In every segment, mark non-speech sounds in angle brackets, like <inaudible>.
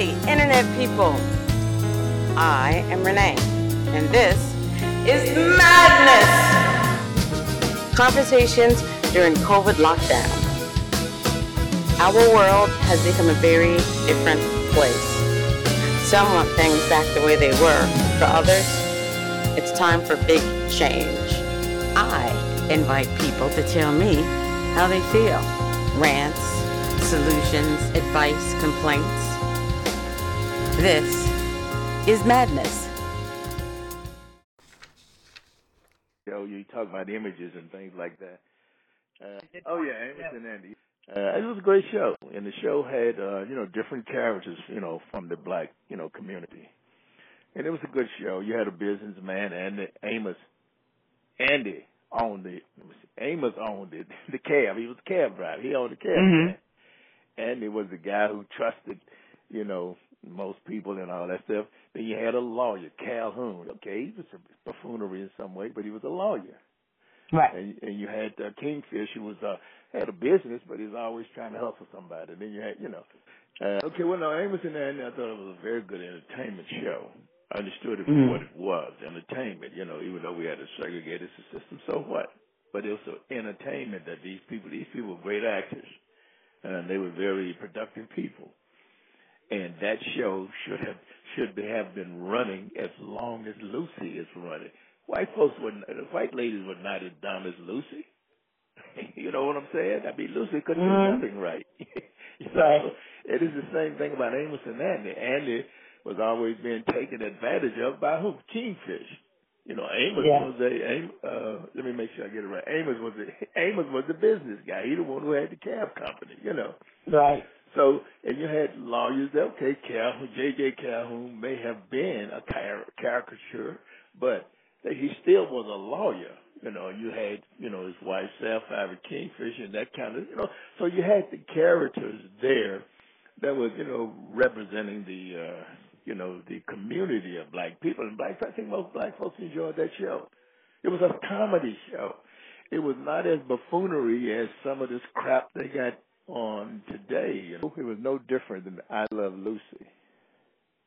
Hey, Internet people. I am Renee, and this is Madness! Conversations during COVID lockdown. Our world has become a very different place. Some want things back the way they were. For others, it's time for big change. I invite people to tell me how they feel. Rants, solutions, advice, complaints. This is madness. Yo, you talk about images and things like that. Uh, oh yeah, Amos and Andy. Uh, it was a great show, and the show had uh, you know different characters, you know, from the black you know community, and it was a good show. You had a businessman, and Amos, Andy owned it. Amos owned it, <laughs> the cab. He was a cab driver. He owned the cab. Mhm. Andy was the guy who trusted, you know, most people and all that stuff. Then you had a lawyer, Calhoun. Okay, he was a buffoonery in some way, but he was a lawyer. Right. And, and you had uh, Kingfish, who was uh, had a business, but he was always trying to hustle somebody. then you had, you know, uh, okay. Well, no, Amos and Andy, I thought it was a very good entertainment show. I understood it for Mhm. what it was, entertainment. You know, even though we had a segregated system, so what? But it was entertainment that these people, these people were great actors, and they were very productive people. And that show should have should be, have been running as long as Lucy is running. White folks were the white ladies were not as dumb as Lucy. <laughs> you know what I'm saying? I mean, Lucy couldn't Mhm. do nothing right. <laughs> so. It is the same thing about Amos and Andy. Andy was always being taken advantage of by who? Kingfish. You know, Amos Yeah. was a. Am- Uh, let me make sure I get it right. Amos was a. <laughs> Amos was the business guy. He the one who had the cab company. You know. Right. So, and you had lawyers that, okay, Calhoun, J.J. Calhoun may have been a car- caricature, but he still was a lawyer. You know, you had, you know, his wife, Sapphire Kingfish, and that kind of, you know, so you had the characters there that was, you know, representing the, uh, you know, the community of black people. And black, I think most black folks enjoyed that show. It was a comedy show. It was not as buffoonery as some of this crap they got on today. You know, it was no different than I Love Lucy.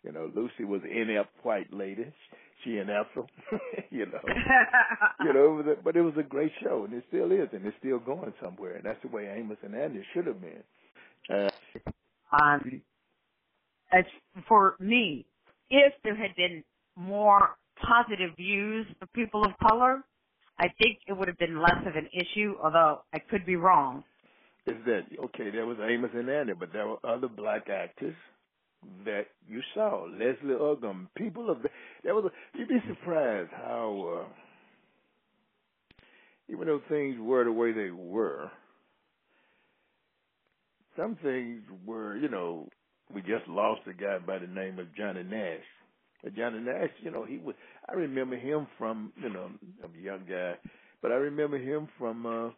You know, Lucy was inept white lady. She and Ethel. <laughs> you know, you know, it a, but it was a great show, and it still is, and it's still going somewhere. And that's the way Amos and Andy should have been. Uh, um, as for me, if there had been more positive views of people of color, I think it would have been less of an issue, although I could be wrong. Is that okay? There was Amos and Andy, but there were other black actors that you saw. Leslie Uggam, people of the, there was. A, you'd be surprised how, uh, even though things were the way they were, some things were, you know, we just lost a guy by the name of Johnny Nash. Johnny Nash, you know, he was. I remember him from, you know, I'm a young guy, but I remember him from. uh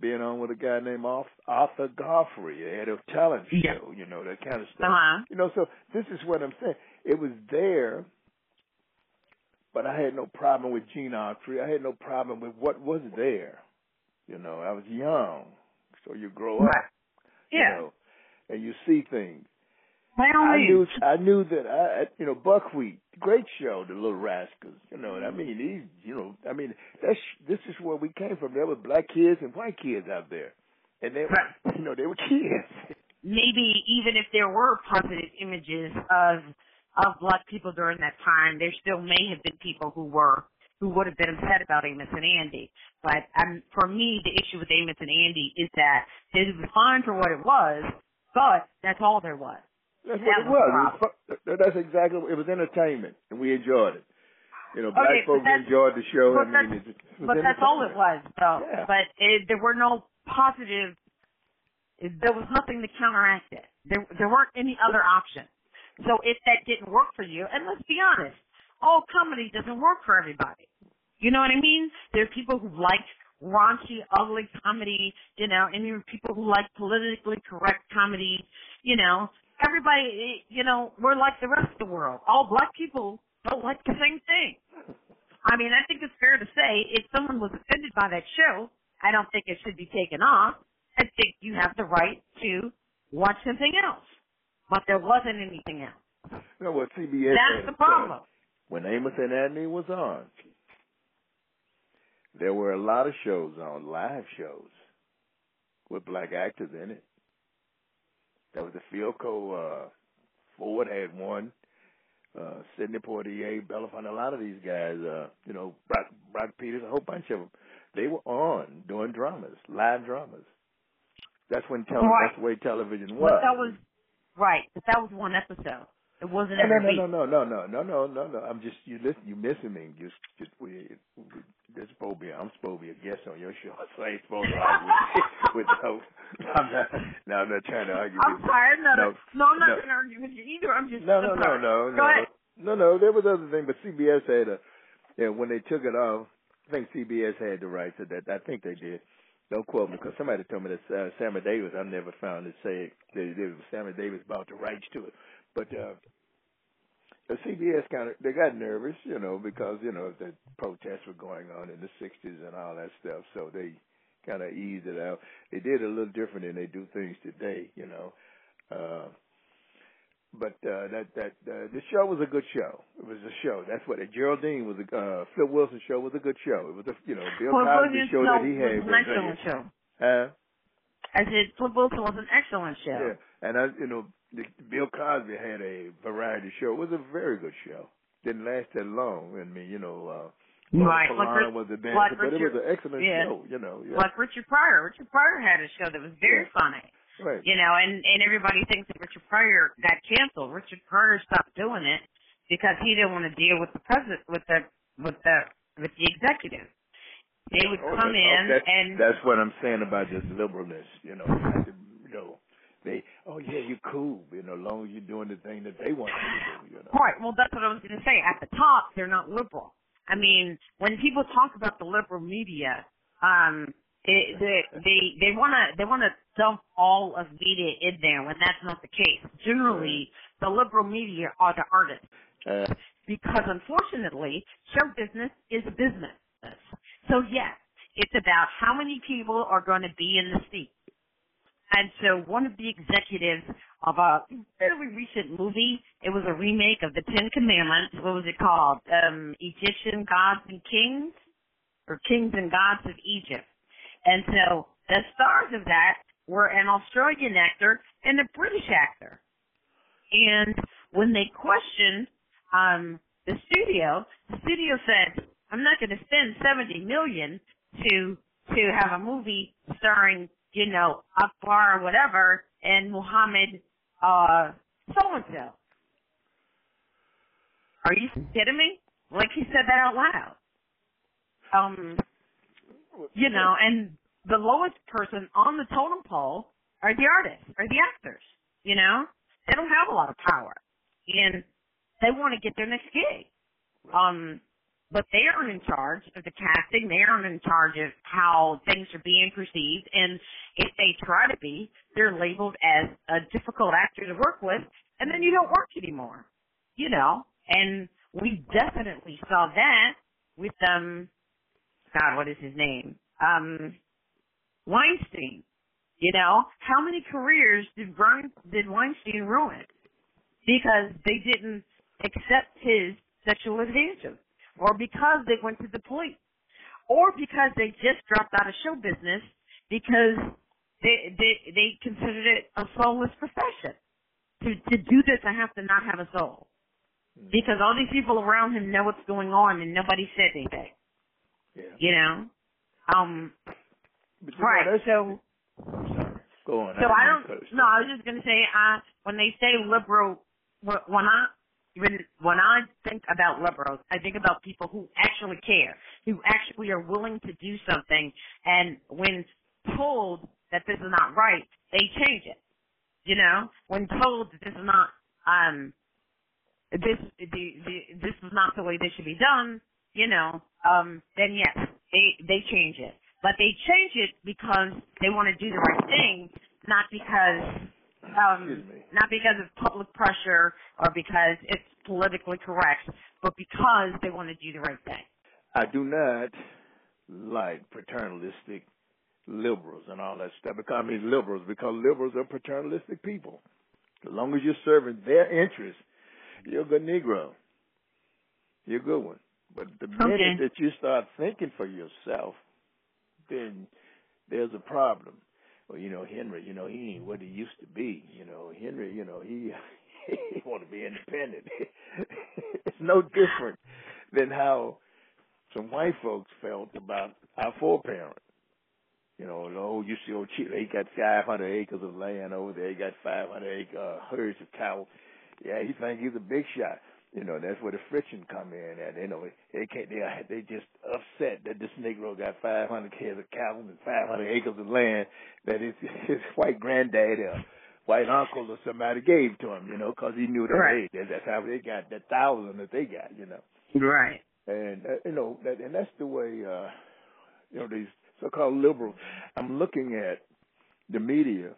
being on with a guy named Arthur Godfrey. Had a talent Yeah. show, you know, that kind of stuff. Uh-huh. You know, so this is what I'm saying. It was there, but I had no problem with Gene Autry. I had no problem with what was there. You know, I was young, so you grow up, Right. you Yeah. know, and you see things. I knew. I knew that I, you know, Buckwheat, great show, the Little Rascals. You know, I mean, these, you know, I mean, that's this is where we came from. There were black kids and white kids out there, and they, Right. you know, they were kids. Maybe even if there were positive images of of black people during that time, there still may have been people who were who would have been upset about Amos and Andy. But um, for me, the issue with Amos and Andy is that it was fine for what it was, but that's all there was. That's That what it was was. It was that's exactly. It was entertainment, and we enjoyed it. You know, black Okay, but folks that's- enjoyed the show. but I mean, it, it But that's all it was, though. Yeah. But it, there were no positive. There was nothing to counteract it. There, there weren't any other options. So if that didn't work for you, and let's be honest, all comedy doesn't work for everybody. You know what I mean? There are people who like raunchy, ugly comedy, you know, and there are people who like politically correct comedy, you know. Everybody, you know, we're like the rest of the world. All black people don't like the same thing. I mean, I think it's fair to say if someone was offended by that show, I don't think it should be taken off. I think you have the right to watch something else. but there wasn't anything else. You know what CBS That's the problem. When Amos and Anthony was on, there were a lot of shows on, live shows, with black actors in it. There was the Philco, uh, Ford had one, uh, Sidney Poitier, Belafonte, a lot of these guys, uh, you know, Brock, Brock Peters, a whole bunch of them. They were on doing dramas, live dramas. That's when tele- Right. that's the way television was. But that was right. But that was one episode. It wasn't No, no, every no, week. no, no, no, no, no, no, no. I'm just you listen. You missing me? Just, just we. this supposed to be. I'm supposed to be a guest on your show, <laughs> so I ain't supposed to argue with, <laughs> with no. I'm not. No, I'm not trying to argue I'm with. sorry. No, No, no, I'm not no. going to argue with you either. I'm just. No, I'm no, no, no, Go no, ahead. no, no. There was other thing, but CBS had a. Yeah, when they took it off, I think CBS had the rights to that. I think they did. Don't quote me, because somebody told me that uh, Sammy Davis. I never found it say that it was Sammy Davis bought the rights to it, but uh, the CBS kind of they got nervous, you know, because you know the protests were going on in the '60s and all that stuff, so they kind of eased it out. They did a little different than they do things today, you know. Uh, but uh, that that uh, the show was a good show. It was a show. That's what it. Geraldine was a uh, Flip Wilson show was a good show. It was a you know Bill Flip Cosby Wilson show that he was had an was excellent uh, show. huh? I said Flip Wilson was an excellent show. Yeah, and I you know the, Bill Cosby had a variety show. It was a very good show. Didn't last that long. I mean, you know, uh, Right, like was a dancer, like but it was an excellent yeah. show. You know, yeah, Like Richard Pryor. Richard Pryor had a show that was very Yeah. funny. right. You know, and and everybody thinks that Richard Pryor got canceled. Richard Pryor stopped doing it because he didn't want to deal with the president, with the with the with the executive. They would Oh, come that's- in oh, that's, and that's what I'm saying about this liberalness. You know, you have to, you know, they oh yeah, you're cool. You know, as long as you're doing the thing that they want you to do. You know. Right. Well, that's what I was going to say. At the top, they're not liberal. I mean, when people talk about the liberal media, um, they they they, they want to they want to dump all of media in there when that's not the case. Generally, the liberal media are the artists Uh, because unfortunately, show business is a business. So yes, it's about how many people are going to be in the seat. And so one of the executives of a fairly recent movie, it was a remake of the Ten Commandments. What was it called? Um, Egyptian Gods and Kings? Or Kings and Gods of Egypt. And so the stars of that were an Australian actor and a British actor. And when they questioned um, the studio, the studio said, I'm not going to spend 70 million to to have a movie starring, you know, Akbar or whatever and Muhammad uh so and so. Are you kidding me? Like he said that out loud. Um you know, and the lowest person on the totem pole are the artists, are the actors. You know? They don't have a lot of power. And they want to get their next gig. Um but they aren't in charge of the casting. They aren't in charge of how things are being perceived. And if they try to be, they're labeled as a difficult actor to work with, and then you don't work anymore. You know, and we definitely saw that with um, God, what is his name? Um, Weinstein. You know, how many careers did Brian, did Weinstein ruin because they didn't accept his sexual advances? Or because they went to the police, or because they just dropped out of show business because they they they considered it a soulless profession. To to do this, I have to not have a soul, because all these people around him know what's going on and nobody said anything. yeah. You know, um, But you know, right? that's- So I'm sorry. Go on. so I to don't. No. I was just gonna say, uh, when they say liberal, wh- when I when when I think about liberals, I think about people who actually care, who actually are willing to do something, and when told that this is not right, they change it. You know, when told that this is not um this the, the this is not the way this should be done, you know, um, then yes, they they change it. But they change it because they want to do the right thing, not because um not because of public pressure or because it's politically correct, but because they want to do the right thing. I do not like paternalistic liberals and all that stuff. Because I mean liberals, because liberals are paternalistic people. As long as you're serving their interests, you're a good Negro. You're a good one. But the minute Okay. that you start thinking for yourself, then there's a problem. Well, you know, Henry, you know, he ain't what he used to be. You know, Henry, you know, he <laughs> he want to be independent. <laughs> it's no different than how some white folks felt about our foreparents. You know, oh, you see, old Chief, he got 500 acres of land over there. He got 500 acre uh, herds of cattle. Yeah, he think he's a big shot. You know, that's where the friction come in. And you know, they can't. They they just upset that this Negro got 500 heads of cattle and 500 acres of land that his <laughs> his white granddad or white uncle or somebody gave to him. You know, because he knew that Right. hey, that's how they got that thousand that they got. You know Right. and uh, you know that and that's the way uh you know these so-called liberals i'm looking at the media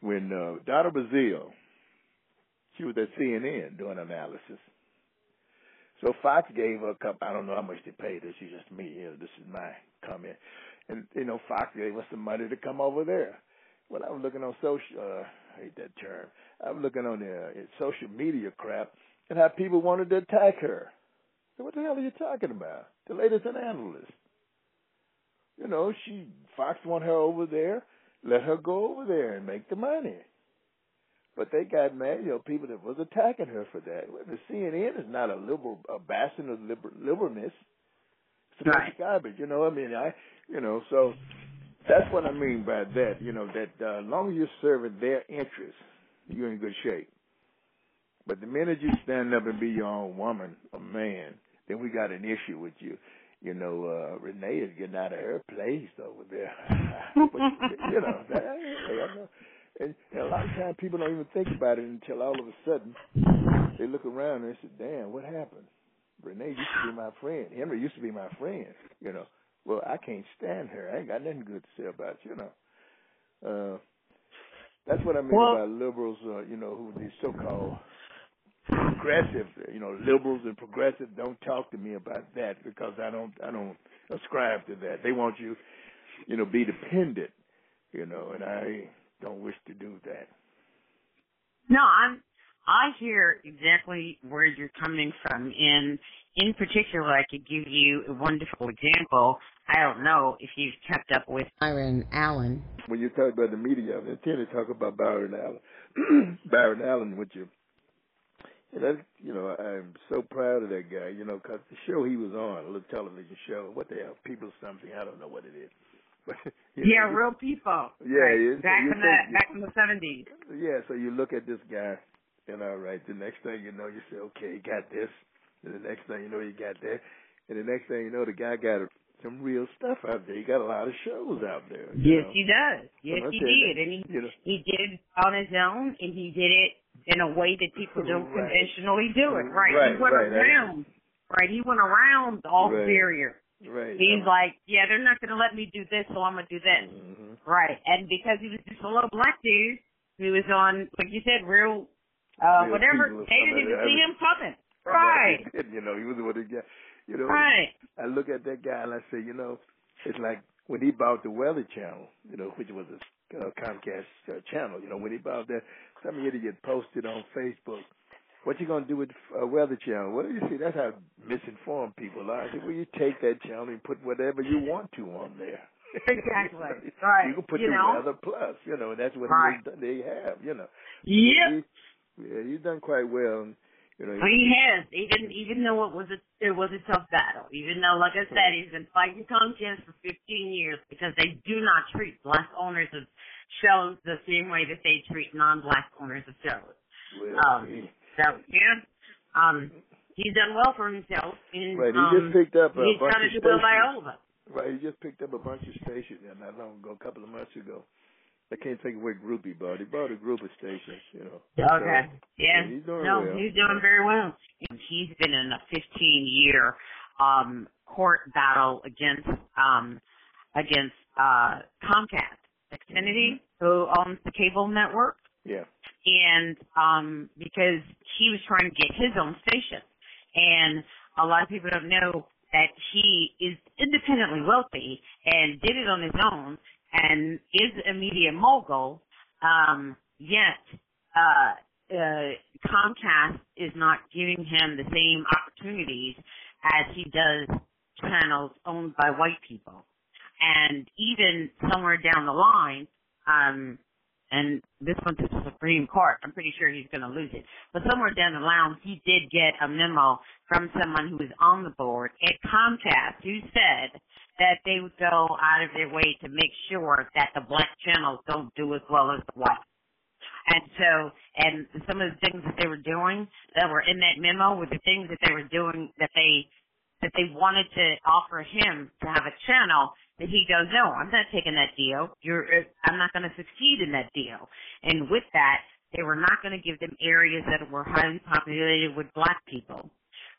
when uh Donna Brazile she was at cnn doing analysis so fox gave her a couple i don't know how much they paid her she's just me you know this is my comment and you know fox gave us some money to come over there well i was looking on social uh I hate that term i was looking on the uh, social media crap and how people wanted to attack her so what the hell are you talking about? The latest an analyst. You know, she Fox want her over there, let her go over there and make the money. But they got mad, you know, people that was attacking her for that. Well, the CNN is not a liberal, a bastion of liber, liberalness. It's a Right. garbage, you know. I mean, I, you know, so that's what I mean by that. You know, that uh, as long as you're serving their interests, you're in good shape. But the minute you stand up and be your own woman or man, then we got an issue with you. You know, uh, Renee is getting out of her place over there. <laughs> but, you know, that, hey, I know. And, and a lot of times people don't even think about it until all of a sudden they look around and they say, damn, what happened? Renee used to be my friend. Henry used to be my friend. You know, well, I can't stand her. I ain't got nothing good to say about you, know. Uh, that's what I mean Well- about liberals, uh, you know, who these so-called progressive, you know, liberals and progressive don't talk to me about that because I don't I don't ascribe to that. They want you, you know, be dependent, you know, and I don't wish to do that. No, I'm. I hear exactly where you're coming from, and in particular, I could give you a wonderful example. I don't know if you've kept up with Byron Allen. When you talk about the media, I tend to talk about Byron Allen. <clears throat> Byron Allen, with you. And that, you know, I'm so proud of that guy, you know, 'cause the show he was on, a little television show, what the hell, People something, I don't know what it is. <laughs> You Yeah, real people. Yeah, back you in the back in the seventies. Yeah, so you look at this guy, and all right, the next thing you know, you say, okay, he got this. And the next thing you know, he got that. And the next thing you know, the guy got some real stuff out there. He got a lot of shows out there. Yes, know. he does. Yes, I he you, did, and he You know, he did it on his own, and he did it in a way that <laughs> people don't Right. conventionally do it. Right? Right, he went right, around. Right? He went around all the Right. barrier. Right. He's like, yeah, they're not going to let me do this, so I'm going to do this. hmm Right. And because he was just a little black dude he was on, like you said, real, uh, Real whatever, they didn't even see him coming. <laughs> Right. <laughs> you know, he was what he got. You know, Right. I look at that guy and I say, you know, it's like when he bought the Weather Channel, you know, which was a uh, Comcast uh, channel. You know, when he bought that, some idiot posted on Facebook, "What you gonna do with the uh, Weather Channel?" Well, you see, that's how misinformed people are. I said, well, you take that channel and put whatever you want to on there. <laughs> Exactly. Right. You can put You the know? Weather Plus. You know, and that's what Right. he, they have. You know. Yep. He, yeah, he's done quite well. And, you know, He has, even even though it was a it was a tough battle. Even though, like I said, he's been fighting Comcast for 15 years because they do not treat black owners of shows the same way that they treat non-black owners of shows. well, Um, he- So yeah, um, he's done well for himself. And, Right, he um, just picked up a he's bunch trying of to do well by all of us. Right, he just picked up a bunch of stations and not long ago, a couple of months ago. I can't think of what group he bought. He bought a group of stations, you know. Okay. So, Yeah. he's doing no, well. he's doing very well. He's been in a 15 year um court battle against um against uh Comcast, Xfinity, who owns the cable network, Yeah. And um because he was trying to get his own station. And a lot of people don't know that he is independently wealthy and did it on his own and is a media mogul, um, yet uh, uh, Comcast is not giving him the same opportunities as he does channels owned by white people. And even somewhere down the line, um, and this went to the Supreme Court. I'm pretty sure he's going to lose it. But somewhere down the line, he did get a memo from someone who was on the board at Comcast who said that they would go out of their way to make sure that the black channels don't do as well as the white. And so, and some of the things that they were doing that were in that memo were the things that they were doing that they, that they wanted to offer him to have a channel that he goes, no, I'm not taking that deal. You're, I'm not going to succeed in that deal. And with that, they were not going to give them areas that were highly populated with black people,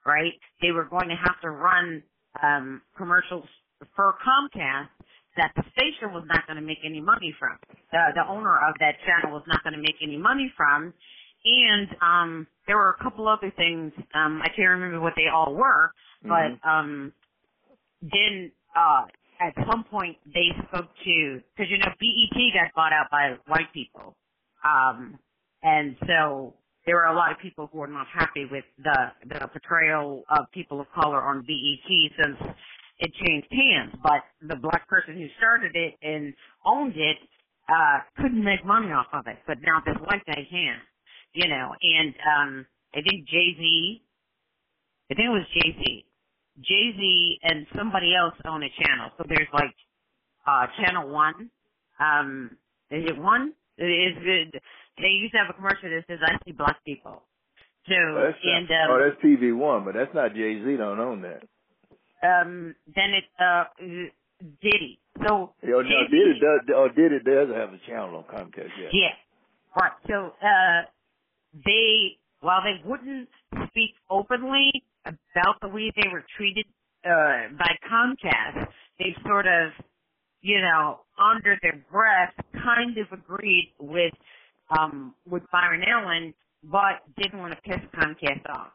right? They were going to have to run um, commercials for Comcast that the station was not going to make any money from. The, the owner of that channel was not going to make any money from. And um, there were a couple other things. Um, I can't remember what they all were, but Mhm. um, then uh, at some point they spoke to because you know BET got bought out by white people, um, and so there were a lot of people who were not happy with the the portrayal of people of color on BET since it changed hands. But the black person who started it and owned it uh, couldn't make money off of it, but now this white guy can, you know. And um, I think Jay Z, I think it was Jay Z. Jay Z and somebody else own a channel. So there's like uh channel one. Um is it one? Is it they used to have a commercial that says I see black people. So Oh, that's not- and um oh, that's TV One, but that's not Jay Z. Don't own that. um then it uh Diddy. So Oh, no, Diddy does. Oh, Diddy does have a channel on Comcast. Yeah. Yeah. Right. So uh they while they wouldn't speak openly about the way they were treated uh by Comcast, they sort of, you know, under their breath kind of agreed with um with Byron Allen but didn't want to piss Comcast off.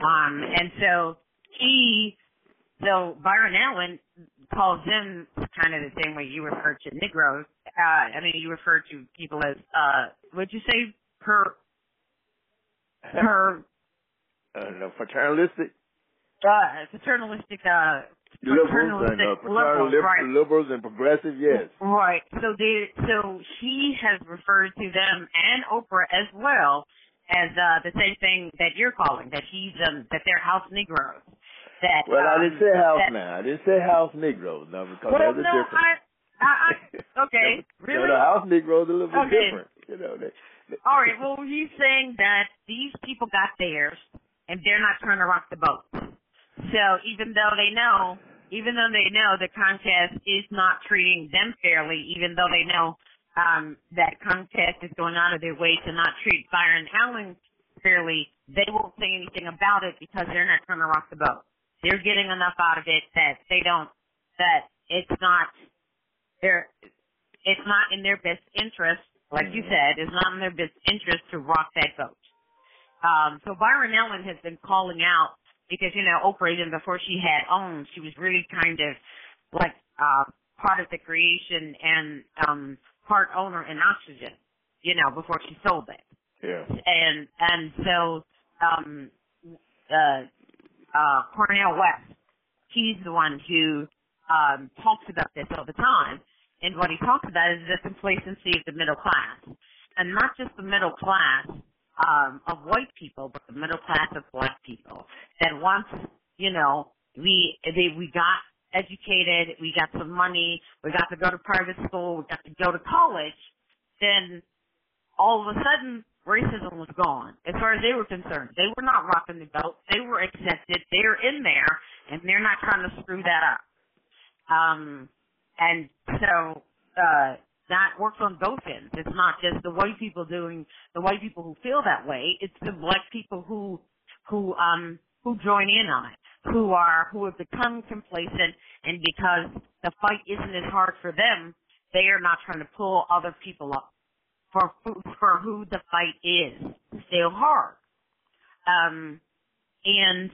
Um and so he so Byron Allen calls them kind of the same way you refer to Negroes. Uh, I mean, you refer to people as, uh, what'd you say? Per, <laughs> per, Uh, no, fraternalistic uh, paternalistic, uh, liberals and paternalistic uh, liberals, right. liberals and progressive. Yes. Right. So they, so he has referred to them and Oprah as well as, uh, the same thing that you're calling, that he's, um, that they're house Negroes. That, Well, I um, didn't say house that- now. I didn't say house Negroes now because Well, there's a difference. I, I, I, <laughs> okay, No, really? the house Negroes are a little bit Okay. different. You know. They, they, All right. Well, he's saying that these people got theirs, and they're not trying to rock the boat. So even though they know, even though they know the Comcast is not treating them fairly, even though they know um, that Comcast is going out of their way to not treat Byron Allen fairly, they won't say anything about it because they're not trying to rock the boat. They're getting enough out of it that they don't, that it's not, they're, it's not in their best interest, like you Mhm. said, it's not in their best interest to rock that boat. Um, so Byron Allen has been calling out because, you know, Oprah, even before she had owned, she was really kind of like, uh, part of the creation and, um, part owner in Oxygen, you know, before she sold it. Yeah. and and so um uh uh Cornel West he's the one who um talks about this all the time. And what he talks about is the complacency of the middle class. And not just the middle class um of white people but the middle class of black people that once you know we they we got educated we got some money we got to go to private school we got to go to college then all of a sudden racism was gone as far as they were concerned. They were not rocking the boat. They were accepted. They're in there and they're not trying to screw that up. Um and so uh that works on both ends. It's not just the white people doing the white people who feel that way, it's the black people who who um who join in on it, who are who have become complacent and because the fight isn't as hard for them, they are not trying to pull other people up for for who the fight is still hard. Um, and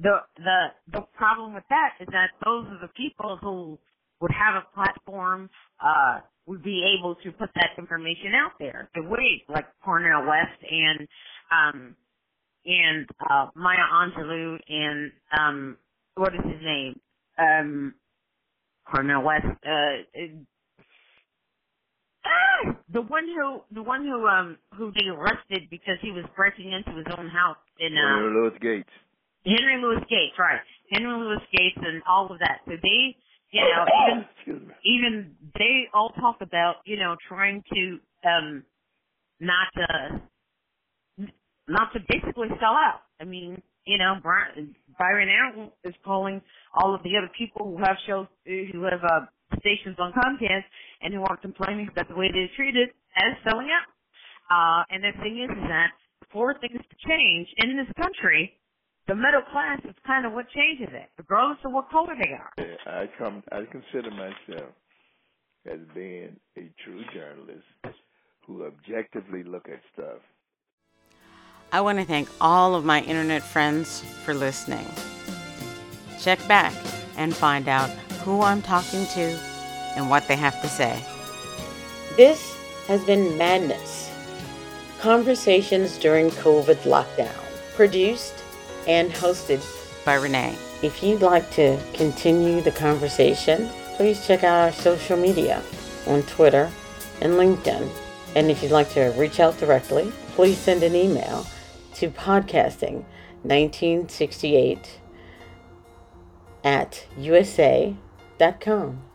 the the the problem with that is that those are the people who would have a platform, uh, would be able to put that information out there. The way like Cornel West and um and uh Maya Angelou and um what is his name? Um Cornel West uh ah, the one who the one who um who they arrested because he was breaking into his own house in uh Henry Louis Gates. Henry Louis Gates, right. Henry Louis Gates and all of that. So they you <coughs> know, even even they all talk about, you know, trying to um not uh not to basically sell out. I mean, you know, Brian, Byron Allen is calling all of the other people who have shows who have uh stations on Comcast and who are complaining about the way they're treated as selling out. Uh and the thing is, is that for things to change in this country, the middle class is kind of what changes it, regardless of what color they are. I come. I consider myself as being a true journalist who objectively look at stuff. I want to thank all of my internet friends for listening. Check back and find out who I'm talking to and what they have to say. This has been Madness Conversations during COVID lockdown, produced and hosted by Renee. If you'd like to continue the conversation, please check out our social media on Twitter and LinkedIn. And if you'd like to reach out directly, please send an email to podcasting1968 at usa.com.